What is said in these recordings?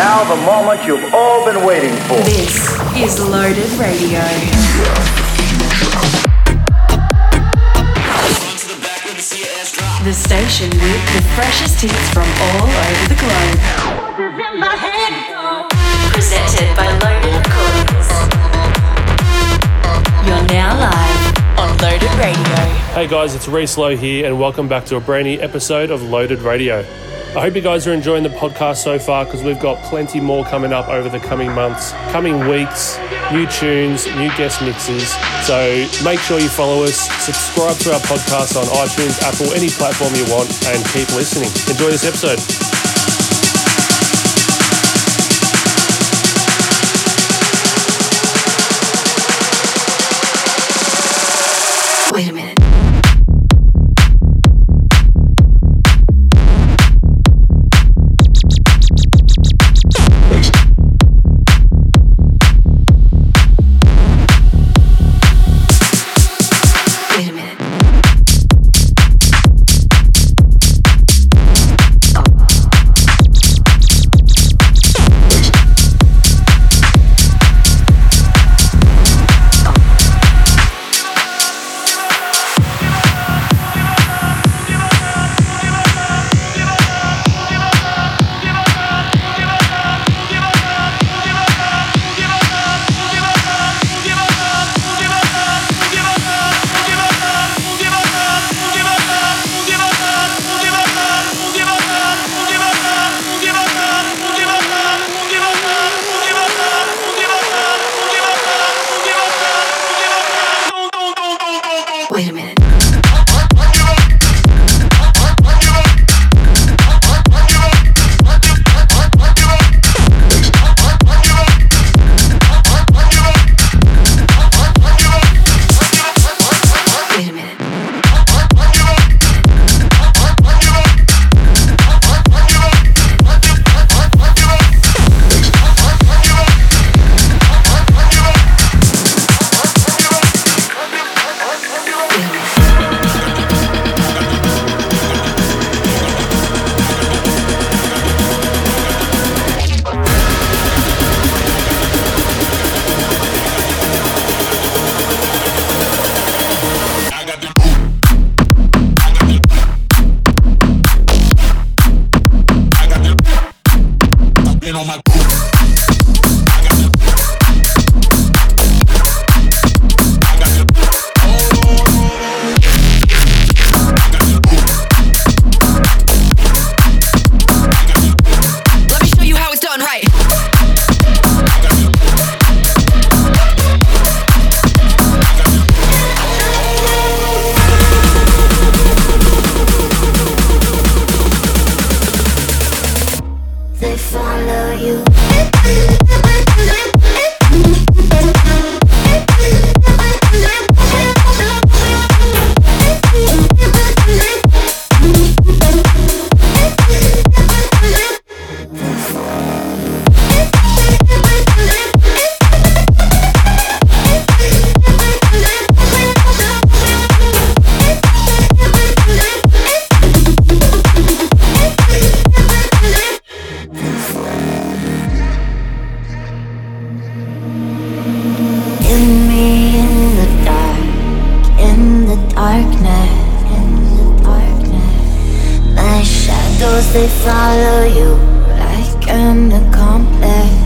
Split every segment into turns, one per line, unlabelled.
now the moment you've all been waiting for.
This is Loaded Radio. The station with the freshest hits from all over the globe. Presented by Loaded Recordings. You're now live on Loaded Radio.
Hey guys, it's Reese Lowe here, and welcome back to a brand new episode of Loaded Radio. I hope you guys are enjoying the podcast so far because we've got plenty more coming up over the coming months, coming weeks, new tunes, new guest mixes. So make sure you follow us, subscribe to our podcast on iTunes, Apple, any platform you want, and keep listening. Enjoy this episode.
They follow you like an accomplice.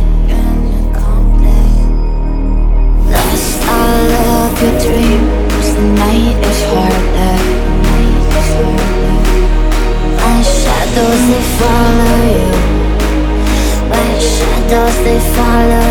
Lost all of your dreams, the night is harder. My shadows they follow you, my shadows they follow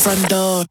front
door.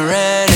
surrender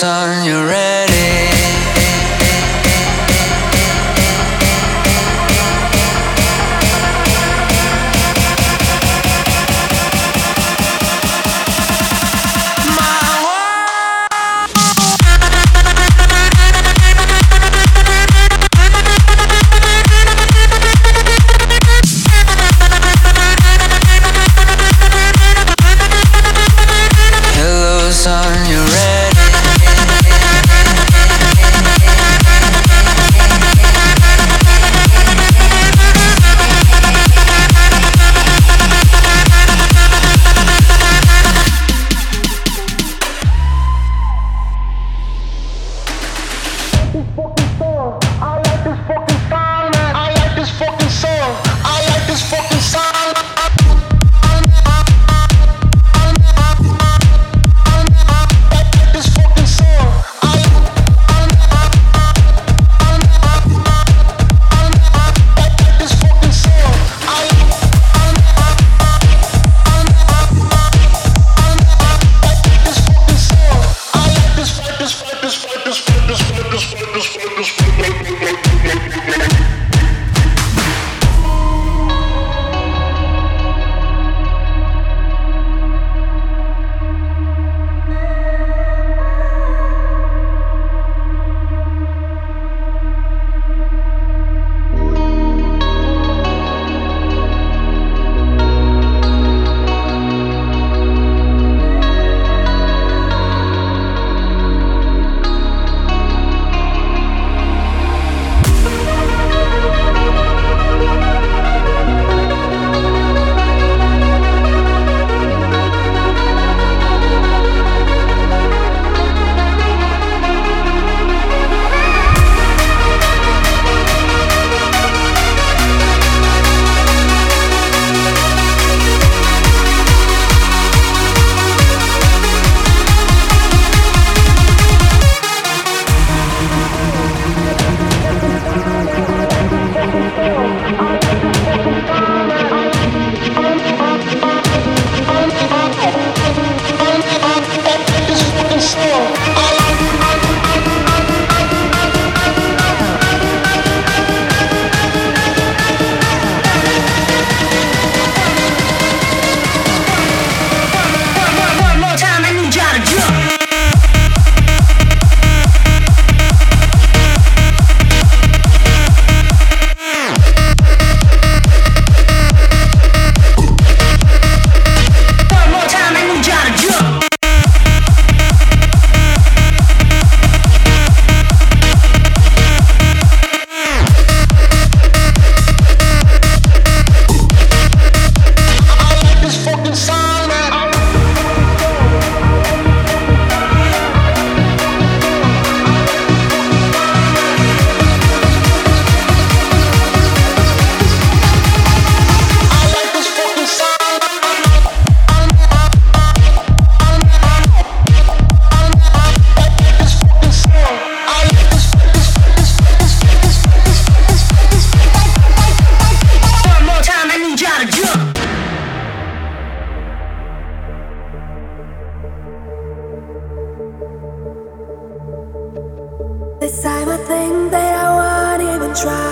sun This time I think that
I
won't even try.